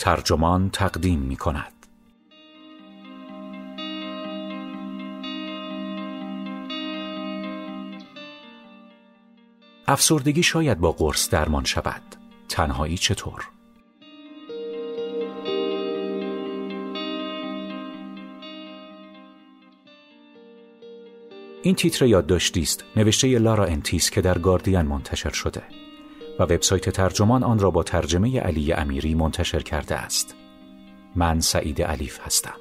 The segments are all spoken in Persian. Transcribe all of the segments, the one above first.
ترجمان تقدیم می کند. افسردگی شاید با قرص درمان شود. تنهایی چطور؟ این تیتر یادداشتی است نوشته لارا انتیس که در گاردین منتشر شده و وبسایت ترجمان آن را با ترجمه علی امیری منتشر کرده است. من سعید علیف هستم.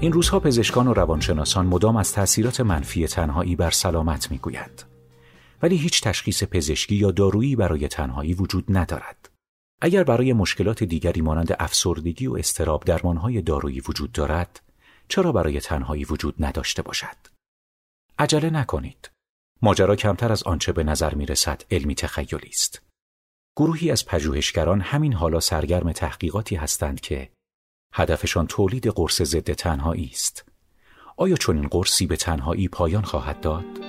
این روزها پزشکان و روانشناسان مدام از تاثیرات منفی تنهایی بر سلامت می‌گویند. ولی هیچ تشخیص پزشکی یا دارویی برای تنهایی وجود ندارد. اگر برای مشکلات دیگری مانند افسردگی و استراب درمانهای دارویی وجود دارد، چرا برای تنهایی وجود نداشته باشد؟ عجله نکنید. ماجرا کمتر از آنچه به نظر می رسد علمی تخیلی است. گروهی از پژوهشگران همین حالا سرگرم تحقیقاتی هستند که هدفشان تولید قرص ضد تنهایی است. آیا چون این قرصی به تنهایی پایان خواهد داد؟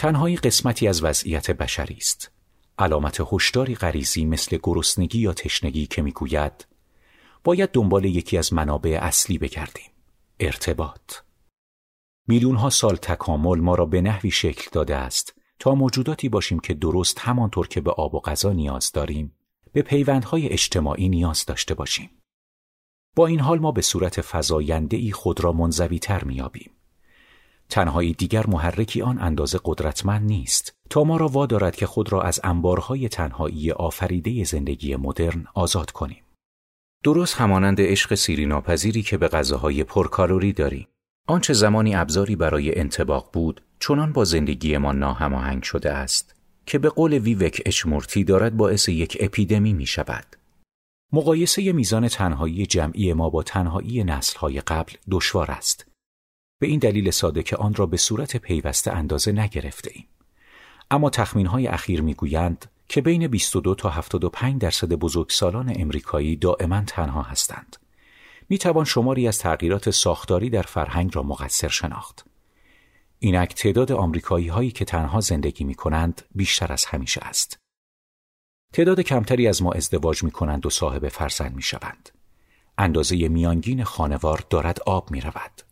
تنهایی قسمتی از وضعیت بشری است. علامت هشداری غریزی مثل گرسنگی یا تشنگی که می‌گوید باید دنبال یکی از منابع اصلی بگردیم. ارتباط. میلیون ها سال تکامل ما را به نحوی شکل داده است تا موجوداتی باشیم که درست همانطور که به آب و غذا نیاز داریم به پیوندهای اجتماعی نیاز داشته باشیم. با این حال ما به صورت فضاینده ای خود را منزوی تر میابیم. تنهایی دیگر محرکی آن اندازه قدرتمند نیست تا ما را وادارد که خود را از انبارهای تنهایی آفریده زندگی مدرن آزاد کنیم. درست همانند عشق سیری ناپذیری که به غذاهای پرکالری داریم. آنچه زمانی ابزاری برای انتباق بود چنان با زندگی ما ناهماهنگ شده است که به قول ویوک اچمورتی دارد باعث یک اپیدمی می شود. مقایسه میزان تنهایی جمعی ما با تنهایی نسلهای قبل دشوار است به این دلیل ساده که آن را به صورت پیوسته اندازه نگرفته ایم. اما تخمین های اخیر می‌گویند که بین 22 تا 75 درصد بزرگسالان امریکایی دائما تنها هستند. می توان شماری از تغییرات ساختاری در فرهنگ را مقصر شناخت. اینک تعداد آمریکایی هایی که تنها زندگی می کنند بیشتر از همیشه است. تعداد کمتری از ما ازدواج می کنند و صاحب فرزند می شوند. اندازه میانگین خانوار دارد آب می رود.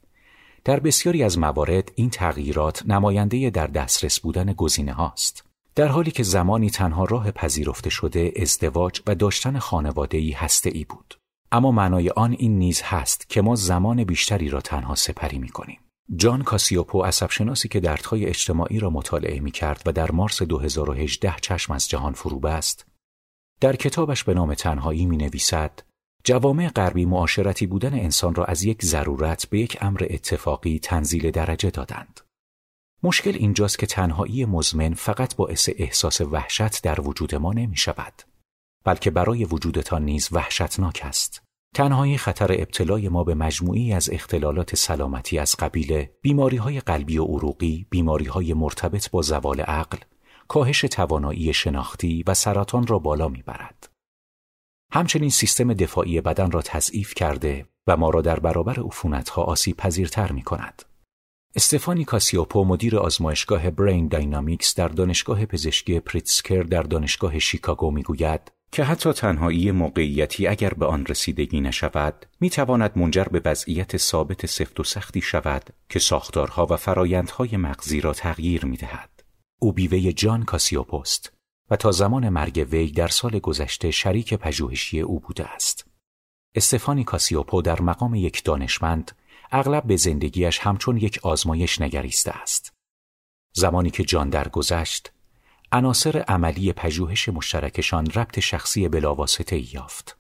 در بسیاری از موارد این تغییرات نماینده در دسترس بودن گزینه هاست. در حالی که زمانی تنها راه پذیرفته شده ازدواج و داشتن خانواده‌ای هسته ای بود. اما معنای آن این نیز هست که ما زمان بیشتری را تنها سپری می کنیم. جان کاسیوپو عصبشناسی که دردهای اجتماعی را مطالعه می کرد و در مارس 2018 چشم از جهان فرو بست، در کتابش به نام تنهایی می نویسد جوامع غربی معاشرتی بودن انسان را از یک ضرورت به یک امر اتفاقی تنزیل درجه دادند. مشکل اینجاست که تنهایی مزمن فقط باعث احساس وحشت در وجود ما نمی شود. بلکه برای وجودتان نیز وحشتناک است. تنهایی خطر ابتلای ما به مجموعی از اختلالات سلامتی از قبیل بیماری های قلبی و عروقی، بیماری های مرتبط با زوال عقل، کاهش توانایی شناختی و سرطان را بالا می‌برد. همچنین سیستم دفاعی بدن را تضعیف کرده و ما را در برابر عفونتها آسیب پذیرتر می کند. استفانی کاسیوپو مدیر آزمایشگاه Brain Dynamics در دانشگاه پزشکی پریتسکر در دانشگاه شیکاگو می‌گوید که حتی تنهایی موقعیتی اگر به آن رسیدگی نشود می تواند منجر به وضعیت ثابت سفت و سختی شود که ساختارها و فرایندهای مغزی را تغییر می دهد. او بیوه جان کاسیوپوست و تا زمان مرگ وی در سال گذشته شریک پژوهشی او بوده است. استفانی کاسیوپو در مقام یک دانشمند اغلب به زندگیش همچون یک آزمایش نگریسته است. زمانی که جان درگذشت، عناصر عملی پژوهش مشترکشان ربط شخصی بلاواسطه یافت.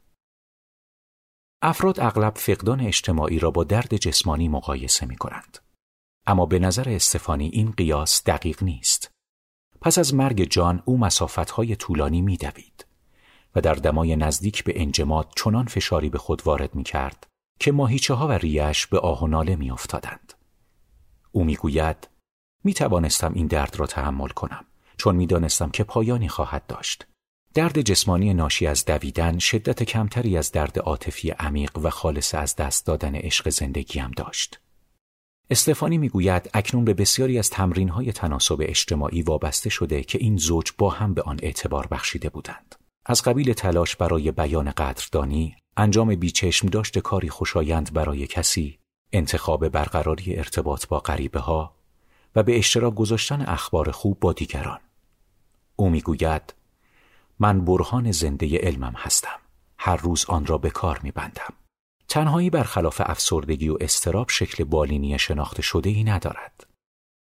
افراد اغلب فقدان اجتماعی را با درد جسمانی مقایسه می کنند. اما به نظر استفانی این قیاس دقیق نیست. پس از مرگ جان او مسافتهای طولانی میدوید و در دمای نزدیک به انجماد چنان فشاری به خود وارد می کرد که ماهیچه ها و ریش به آه و ناله می افتادند. او می‌گوید می توانستم این درد را تحمل کنم چون می دانستم که پایانی خواهد داشت. درد جسمانی ناشی از دویدن شدت کمتری از درد عاطفی عمیق و خالص از دست دادن عشق زندگیم داشت. استفانی می‌گوید اکنون به بسیاری از تمرین های تناسب اجتماعی وابسته شده که این زوج با هم به آن اعتبار بخشیده بودند. از قبیل تلاش برای بیان قدردانی، انجام بیچشم داشت کاری خوشایند برای کسی، انتخاب برقراری ارتباط با غریبه ها و به اشتراک گذاشتن اخبار خوب با دیگران. او می‌گوید من برهان زنده علمم هستم. هر روز آن را به کار میبندم. تنهایی برخلاف افسردگی و استراب شکل بالینی شناخته شده ای ندارد.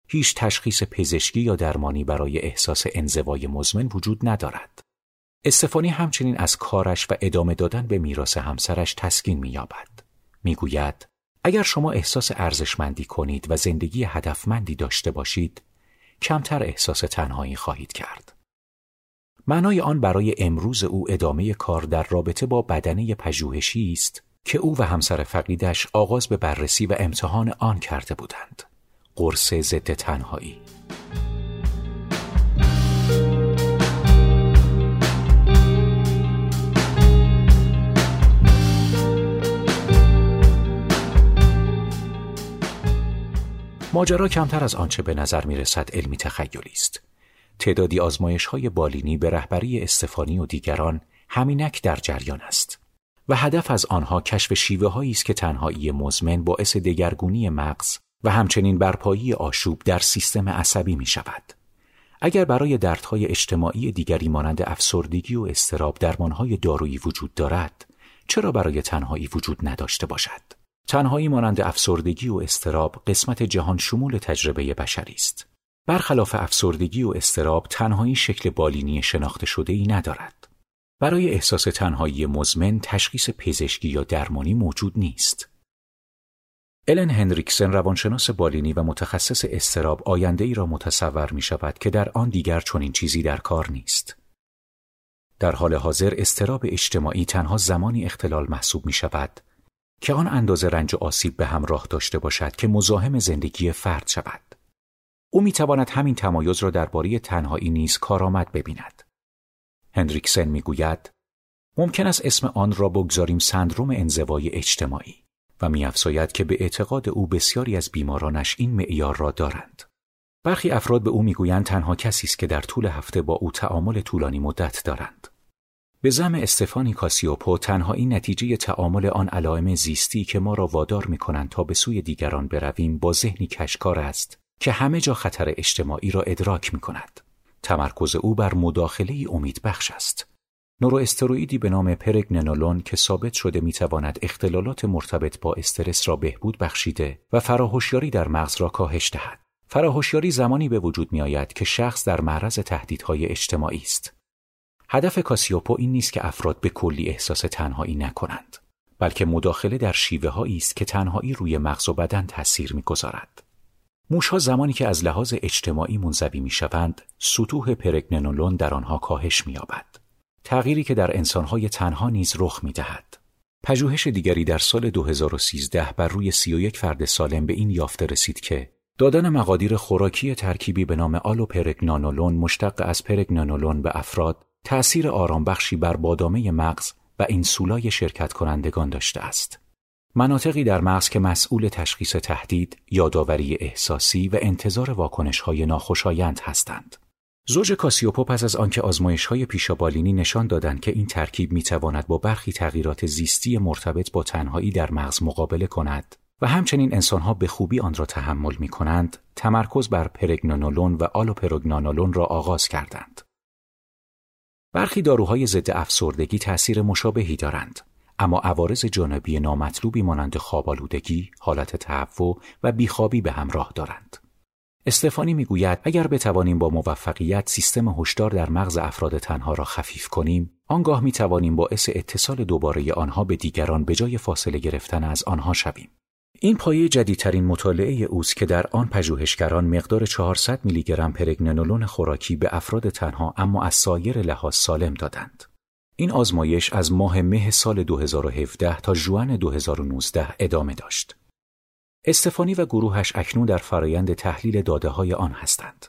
هیچ تشخیص پزشکی یا درمانی برای احساس انزوای مزمن وجود ندارد. استفانی همچنین از کارش و ادامه دادن به میراث همسرش تسکین مییابد. می‌گوید اگر شما احساس ارزشمندی کنید و زندگی هدفمندی داشته باشید، کمتر احساس تنهایی خواهید کرد. معنای آن برای امروز او ادامه کار در رابطه با بدنه پژوهشی است که او و همسر فقیدش آغاز به بررسی و امتحان آن کرده بودند. قرص ضد تنهایی ماجرا کمتر از آنچه به نظر می رسد علمی تخیلی است. تعدادی آزمایش های بالینی به رهبری استفانی و دیگران همینک در جریان است و هدف از آنها کشف شیوه هایی است که تنهایی مزمن باعث دگرگونی مغز و همچنین برپایی آشوب در سیستم عصبی می شود. اگر برای دردهای اجتماعی دیگری مانند افسردگی و استراب درمانهای دارویی وجود دارد، چرا برای تنهایی وجود نداشته باشد؟ تنهایی مانند افسردگی و استراب قسمت جهان شمول تجربه بشری است. برخلاف افسردگی و استراب تنهایی شکل بالینی شناخته شده ای ندارد. برای احساس تنهایی مزمن تشخیص پزشکی یا درمانی موجود نیست. الن هنریکسن روانشناس بالینی و متخصص استراب آینده ای را متصور می شود که در آن دیگر چنین چیزی در کار نیست. در حال حاضر استراب اجتماعی تنها زمانی اختلال محسوب می شود که آن اندازه رنج و آسیب به همراه داشته باشد که مزاحم زندگی فرد شود. او می تواند همین تمایز را درباره تنهایی نیز کارآمد ببیند. هنریکسن می گوید ممکن است اسم آن را بگذاریم سندروم انزوای اجتماعی و میافزاید که به اعتقاد او بسیاری از بیمارانش این معیار را دارند. برخی افراد به او می‌گویند تنها کسی است که در طول هفته با او تعامل طولانی مدت دارند. به زم استفانی کاسیوپو تنهایی نتیجه تعامل آن علائم زیستی که ما را وادار می کنند تا به سوی دیگران برویم با ذهنی کشکار است که همه جا خطر اجتماعی را ادراک می کند. تمرکز او بر مداخله امید بخش است. نوروستروئیدی به نام پرگننولون که ثابت شده می تواند اختلالات مرتبط با استرس را بهبود بخشیده و فراهوشیاری در مغز را کاهش دهد. فراهوشیاری زمانی به وجود می آید که شخص در معرض تهدیدهای اجتماعی است. هدف کاسیوپو این نیست که افراد به کلی احساس تنهایی نکنند، بلکه مداخله در شیوه است که تنهایی روی مغز و بدن تاثیر می‌گذارد. موشها زمانی که از لحاظ اجتماعی منزوی می شوند، سطوح پرگننولون در آنها کاهش می یابد. تغییری که در انسانهای تنها نیز رخ می دهد. پژوهش دیگری در سال 2013 بر روی 31 فرد سالم به این یافته رسید که دادن مقادیر خوراکی ترکیبی به نام آلوپرگنانولون مشتق از پرگنانولون به افراد تأثیر آرامبخشی بر بادامه مغز و این سولای شرکت کنندگان داشته است. مناطقی در مغز که مسئول تشخیص تهدید، یادآوری احساسی و انتظار واکنش‌های ناخوشایند هستند. زوج کاسیوپو پس از آنکه آزمایش‌های پیشابالینی نشان دادند که این ترکیب می‌تواند با برخی تغییرات زیستی مرتبط با تنهایی در مغز مقابله کند و همچنین انسانها به خوبی آن را تحمل می کنند، تمرکز بر پرگنانولون و آلوپروگنانولون را آغاز کردند. برخی داروهای ضد افسردگی تأثیر مشابهی دارند اما عوارض جانبی نامطلوبی مانند خوابالودگی، حالت تهوع و بیخوابی به همراه دارند. استفانی می‌گوید اگر بتوانیم با موفقیت سیستم هشدار در مغز افراد تنها را خفیف کنیم، آنگاه می توانیم باعث اتصال دوباره آنها به دیگران به جای فاصله گرفتن از آنها شویم. این پایه جدیدترین مطالعه اوست که در آن پژوهشگران مقدار 400 میلی گرم پرگننولون خوراکی به افراد تنها اما از سایر لحاظ سالم دادند. این آزمایش از ماه مه سال 2017 تا جوان 2019 ادامه داشت. استفانی و گروهش اکنون در فرایند تحلیل داده های آن هستند.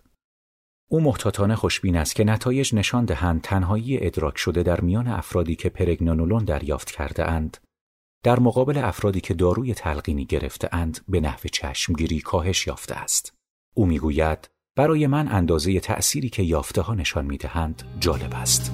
او محتاطانه خوشبین است که نتایج نشان دهند تنهایی ادراک شده در میان افرادی که پرگنانولون دریافت کرده اند در مقابل افرادی که داروی تلقینی گرفته اند به نحو چشمگیری کاهش یافته است. او می‌گوید برای من اندازه تأثیری که یافته ها نشان می دهند جالب است.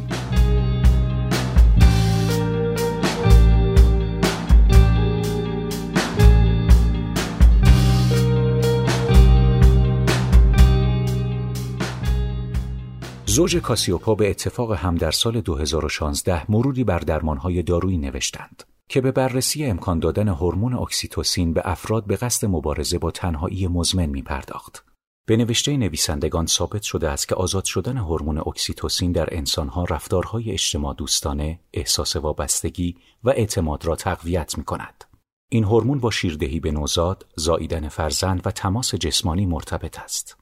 زوج کاسیوپو به اتفاق هم در سال 2016 مروری بر درمانهای دارویی نوشتند که به بررسی امکان دادن هورمون اکسیتوسین به افراد به قصد مبارزه با تنهایی مزمن می پرداخت. به نوشته نویسندگان ثابت شده است که آزاد شدن هورمون اکسیتوسین در انسانها رفتارهای اجتماع دوستانه، احساس وابستگی و اعتماد را تقویت می کند. این هورمون با شیردهی به نوزاد، زاییدن فرزند و تماس جسمانی مرتبط است.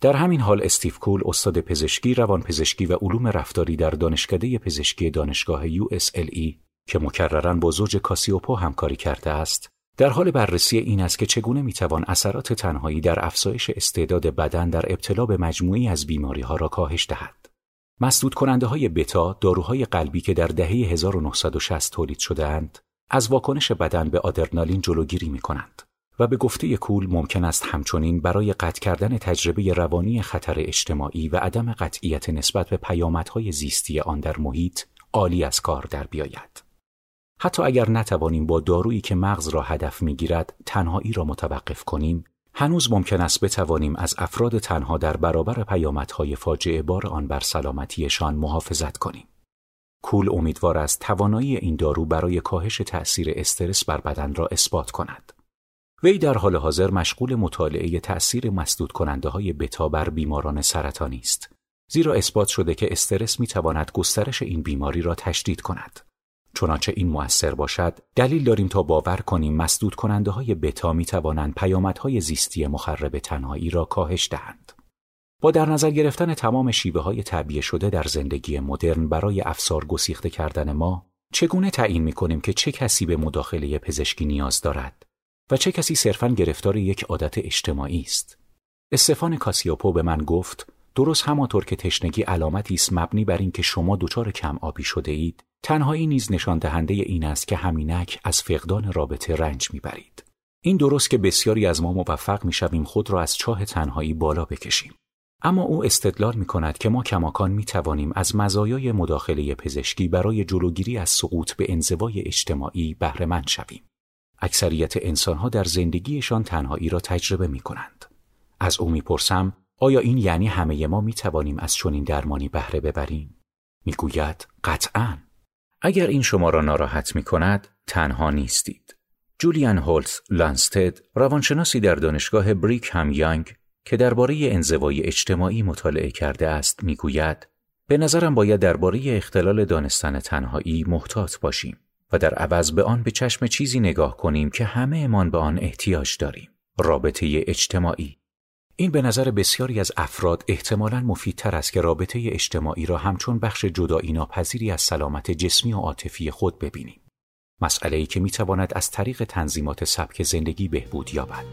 در همین حال استیو کول استاد پزشکی روانپزشکی و علوم رفتاری در دانشکده پزشکی دانشگاه USLE که مکررن با زوج کاسیوپو همکاری کرده است در حال بررسی این است که چگونه می‌توان اثرات تنهایی در افزایش استعداد بدن در ابتلا به مجموعی از بیماری ها را کاهش دهد. مسدود کننده های بتا داروهای قلبی که در دهه 1960 تولید شده اند از واکنش بدن به آدرنالین جلوگیری می کنند. و به گفته کول ممکن است همچنین برای قطع کردن تجربه روانی خطر اجتماعی و عدم قطعیت نسبت به پیامدهای زیستی آن در محیط عالی از کار در بیاید. حتی اگر نتوانیم با دارویی که مغز را هدف می‌گیرد تنهایی را متوقف کنیم، هنوز ممکن است بتوانیم از افراد تنها در برابر پیامدهای فاجعه بار آن بر سلامتیشان محافظت کنیم. کول امیدوار است توانایی این دارو برای کاهش تأثیر استرس بر بدن را اثبات کند. وی در حال حاضر مشغول مطالعه تأثیر مسدود کننده های بتا بر بیماران سرطانی است. زیرا اثبات شده که استرس می تواند گسترش این بیماری را تشدید کند. چنانچه این موثر باشد، دلیل داریم تا باور کنیم مسدود کننده های بتا می توانند پیامدهای زیستی مخرب تنهایی را کاهش دهند. با در نظر گرفتن تمام شیوه های تعبیه شده در زندگی مدرن برای افسار گسیخته کردن ما، چگونه تعیین می کنیم که چه کسی به مداخله پزشکی نیاز دارد؟ و چه کسی صرفا گرفتار یک عادت اجتماعی است؟ استفان کاسیوپو به من گفت درست همانطور که تشنگی علامتی است مبنی بر اینکه شما دچار کم آبی شده اید تنهایی نیز نشان دهنده این است که همینک از فقدان رابطه رنج می‌برید. این درست که بسیاری از ما موفق می‌شویم خود را از چاه تنهایی بالا بکشیم. اما او استدلال می کند که ما کماکان می توانیم از مزایای مداخله پزشکی برای جلوگیری از سقوط به انزوای اجتماعی بهره شویم. اکثریت انسانها در زندگیشان تنهایی را تجربه می کنند. از او می‌پرسم آیا این یعنی همه ما می توانیم از چنین درمانی بهره ببریم؟ می‌گوید قطعا. اگر این شما را ناراحت می کند تنها نیستید. جولیان هولز لانستد روانشناسی در دانشگاه بریک هم یانگ که درباره انزوای اجتماعی مطالعه کرده است می‌گوید به نظرم باید درباره اختلال دانستن تنهایی محتاط باشیم. و در عوض به آن به چشم چیزی نگاه کنیم که همه امان به آن احتیاج داریم. رابطه اجتماعی این به نظر بسیاری از افراد احتمالاً مفیدتر است که رابطه اجتماعی را همچون بخش جدایی ناپذیری از سلامت جسمی و عاطفی خود ببینیم. مسئله ای که می تواند از طریق تنظیمات سبک زندگی بهبود یابد.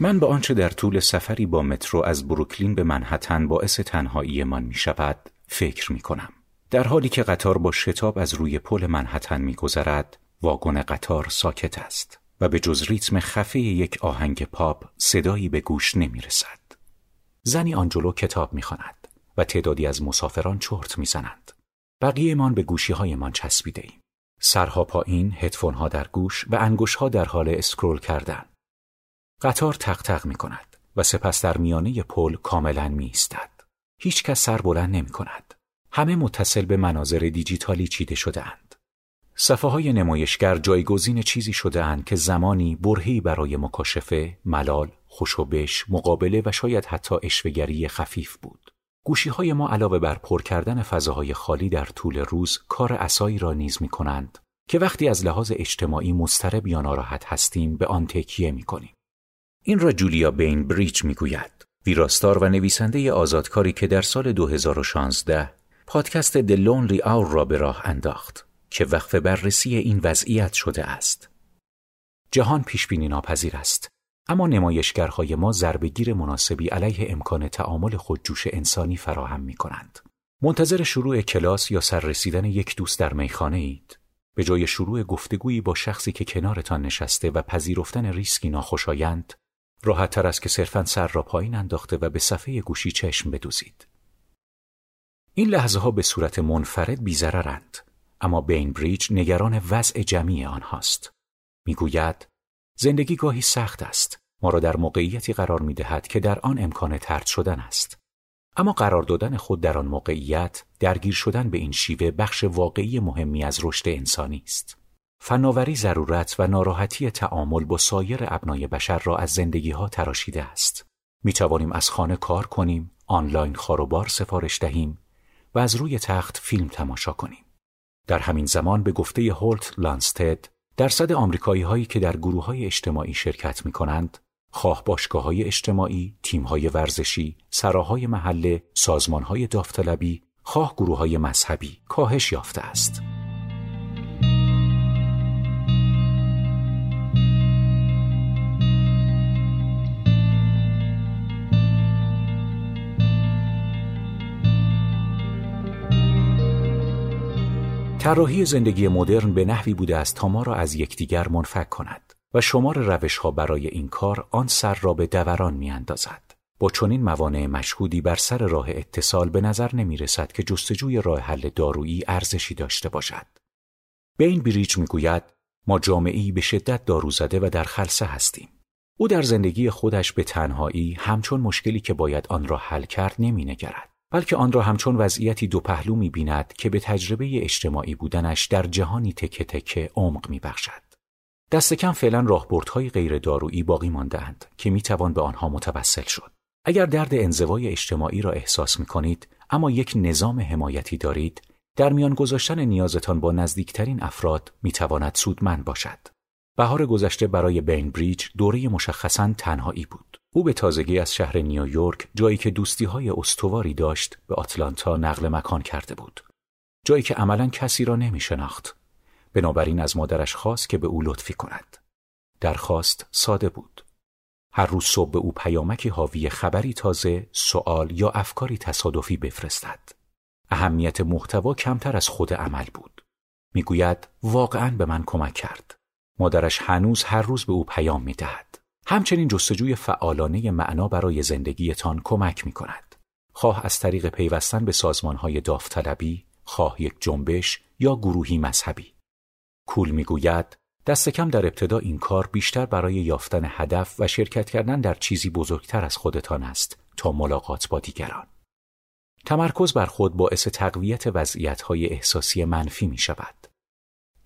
من به آنچه در طول سفری با مترو از بروکلین به منهتن باعث تنهاییمان می شود فکر می کنم. در حالی که قطار با شتاب از روی پل منهتن می گذرد، واگن قطار ساکت است و به جز ریتم خفه یک آهنگ پاپ صدایی به گوش نمی رسد. زنی آن جلو کتاب می خواند و تعدادی از مسافران چرت می زنند. بقیه مان به گوشی های مان چسبیده ایم. سرها پایین، هدفون ها در گوش و انگشت ها در حال scroll کردن. قطار تق تق می کند و سپس در میانه پل کاملا می ایستد. هیچ کس سر بلند نمی کند. همه متصل به مناظر دیجیتالی چیده شده اند. صفحه های نمایشگر جایگزین چیزی شده اند که زمانی برهی برای مکاشفه، ملال، خوشوبش، مقابله و شاید حتی اشوگری خفیف بود. گوشی های ما علاوه بر پر کردن فضاهای خالی در طول روز کار اسایی را نیز می کنند که وقتی از لحاظ اجتماعی مضطرب یا ناراحت هستیم به آن تکیه می کنیم. این را جولیا بین بریج می گوید. ویراستار و نویسنده آزادکاری که در سال 2016 پادکست The Lonely Hour را به راه انداخت که وقف بررسی این وضعیت شده است. جهان پیشبینی ناپذیر است اما نمایشگرهای ما ضربگیر مناسبی علیه امکان تعامل خودجوش انسانی فراهم می کنند. منتظر شروع کلاس یا سررسیدن یک دوست در میخانه اید. به جای شروع گفتگویی با شخصی که کنارتان نشسته و پذیرفتن ریسکی ناخوشایند، راحت تر است که صرفا سر را پایین انداخته و به صفحه گوشی چشم بدوزید. این لحظه ها به صورت منفرد بیزررند، اما بین بریج نگران وضع جمعی آنهاست. می‌گوید زندگی گاهی سخت است ما را در موقعیتی قرار می دهد که در آن امکان ترد شدن است اما قرار دادن خود در آن موقعیت درگیر شدن به این شیوه بخش واقعی مهمی از رشد انسانی است فناوری ضرورت و ناراحتی تعامل با سایر ابنای بشر را از زندگی ها تراشیده است می توانیم از خانه کار کنیم آنلاین خاروبار سفارش دهیم و از روی تخت فیلم تماشا کنیم در همین زمان به گفته هولت لانستد درصد آمریکایی هایی که در گروه های اجتماعی شرکت می کنند خواه باشگاه های اجتماعی، تیم های ورزشی، سراهای محله، سازمان های داوطلبی، خواه گروه های مذهبی کاهش یافته است. طراحی زندگی مدرن به نحوی بوده است تا ما را از یکدیگر منفک کند و شمار روش ها برای این کار آن سر را به دوران می اندازد. با چنین موانع مشهودی بر سر راه اتصال به نظر نمی رسد که جستجوی راه حل دارویی ارزشی داشته باشد. بین بریج می گوید ما جامعی به شدت دارو زده و در خلصه هستیم. او در زندگی خودش به تنهایی همچون مشکلی که باید آن را حل کرد نمی نگرد. بلکه آن را همچون وضعیتی دو پهلو می بیند که به تجربه اجتماعی بودنش در جهانی تکه تکه عمق می بخشد. دست کم فعلا راهبردهای غیر دارویی باقی ماندهاند که می توان به آنها متوسل شد. اگر درد انزوای اجتماعی را احساس می کنید اما یک نظام حمایتی دارید در میان گذاشتن نیازتان با نزدیکترین افراد می تواند سودمند باشد. بهار گذشته برای بین بریج دوره مشخصا تنهایی بود. او به تازگی از شهر نیویورک جایی که دوستی های استواری داشت به آتلانتا نقل مکان کرده بود. جایی که عملا کسی را نمی شناخت. بنابراین از مادرش خواست که به او لطفی کند. درخواست ساده بود. هر روز صبح به او پیامکی حاوی خبری تازه، سوال یا افکاری تصادفی بفرستد. اهمیت محتوا کمتر از خود عمل بود. می‌گوید واقعا به من کمک کرد. مادرش هنوز هر روز به او پیام می دهد. همچنین جستجوی فعالانه معنا برای زندگیتان کمک می کند. خواه از طریق پیوستن به سازمانهای داوطلبی، خواه یک جنبش یا گروهی مذهبی. کول می‌گوید دست کم در ابتدا این کار بیشتر برای یافتن هدف و شرکت کردن در چیزی بزرگتر از خودتان است تا ملاقات با دیگران. تمرکز بر خود باعث تقویت وضعیت‌های احساسی منفی می شود.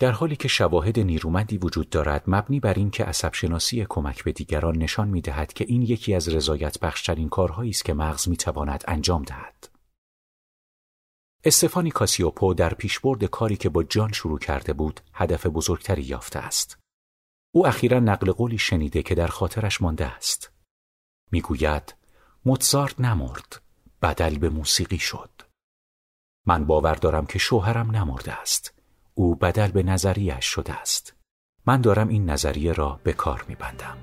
در حالی که شواهد نیرومندی وجود دارد مبنی بر این که عصب شناسی کمک به دیگران نشان می دهد که این یکی از رضایت بخشترین کارهایی است که مغز می تواند انجام دهد. استفانی کاسیوپو در پیشبرد کاری که با جان شروع کرده بود هدف بزرگتری یافته است. او اخیرا نقل قولی شنیده که در خاطرش مانده است. می‌گوید موتزارت نمرد، بدل به موسیقی شد. من باور دارم که شوهرم نمرده است. او بدل به نظریش شده است. من دارم این نظریه را به کار میبندم.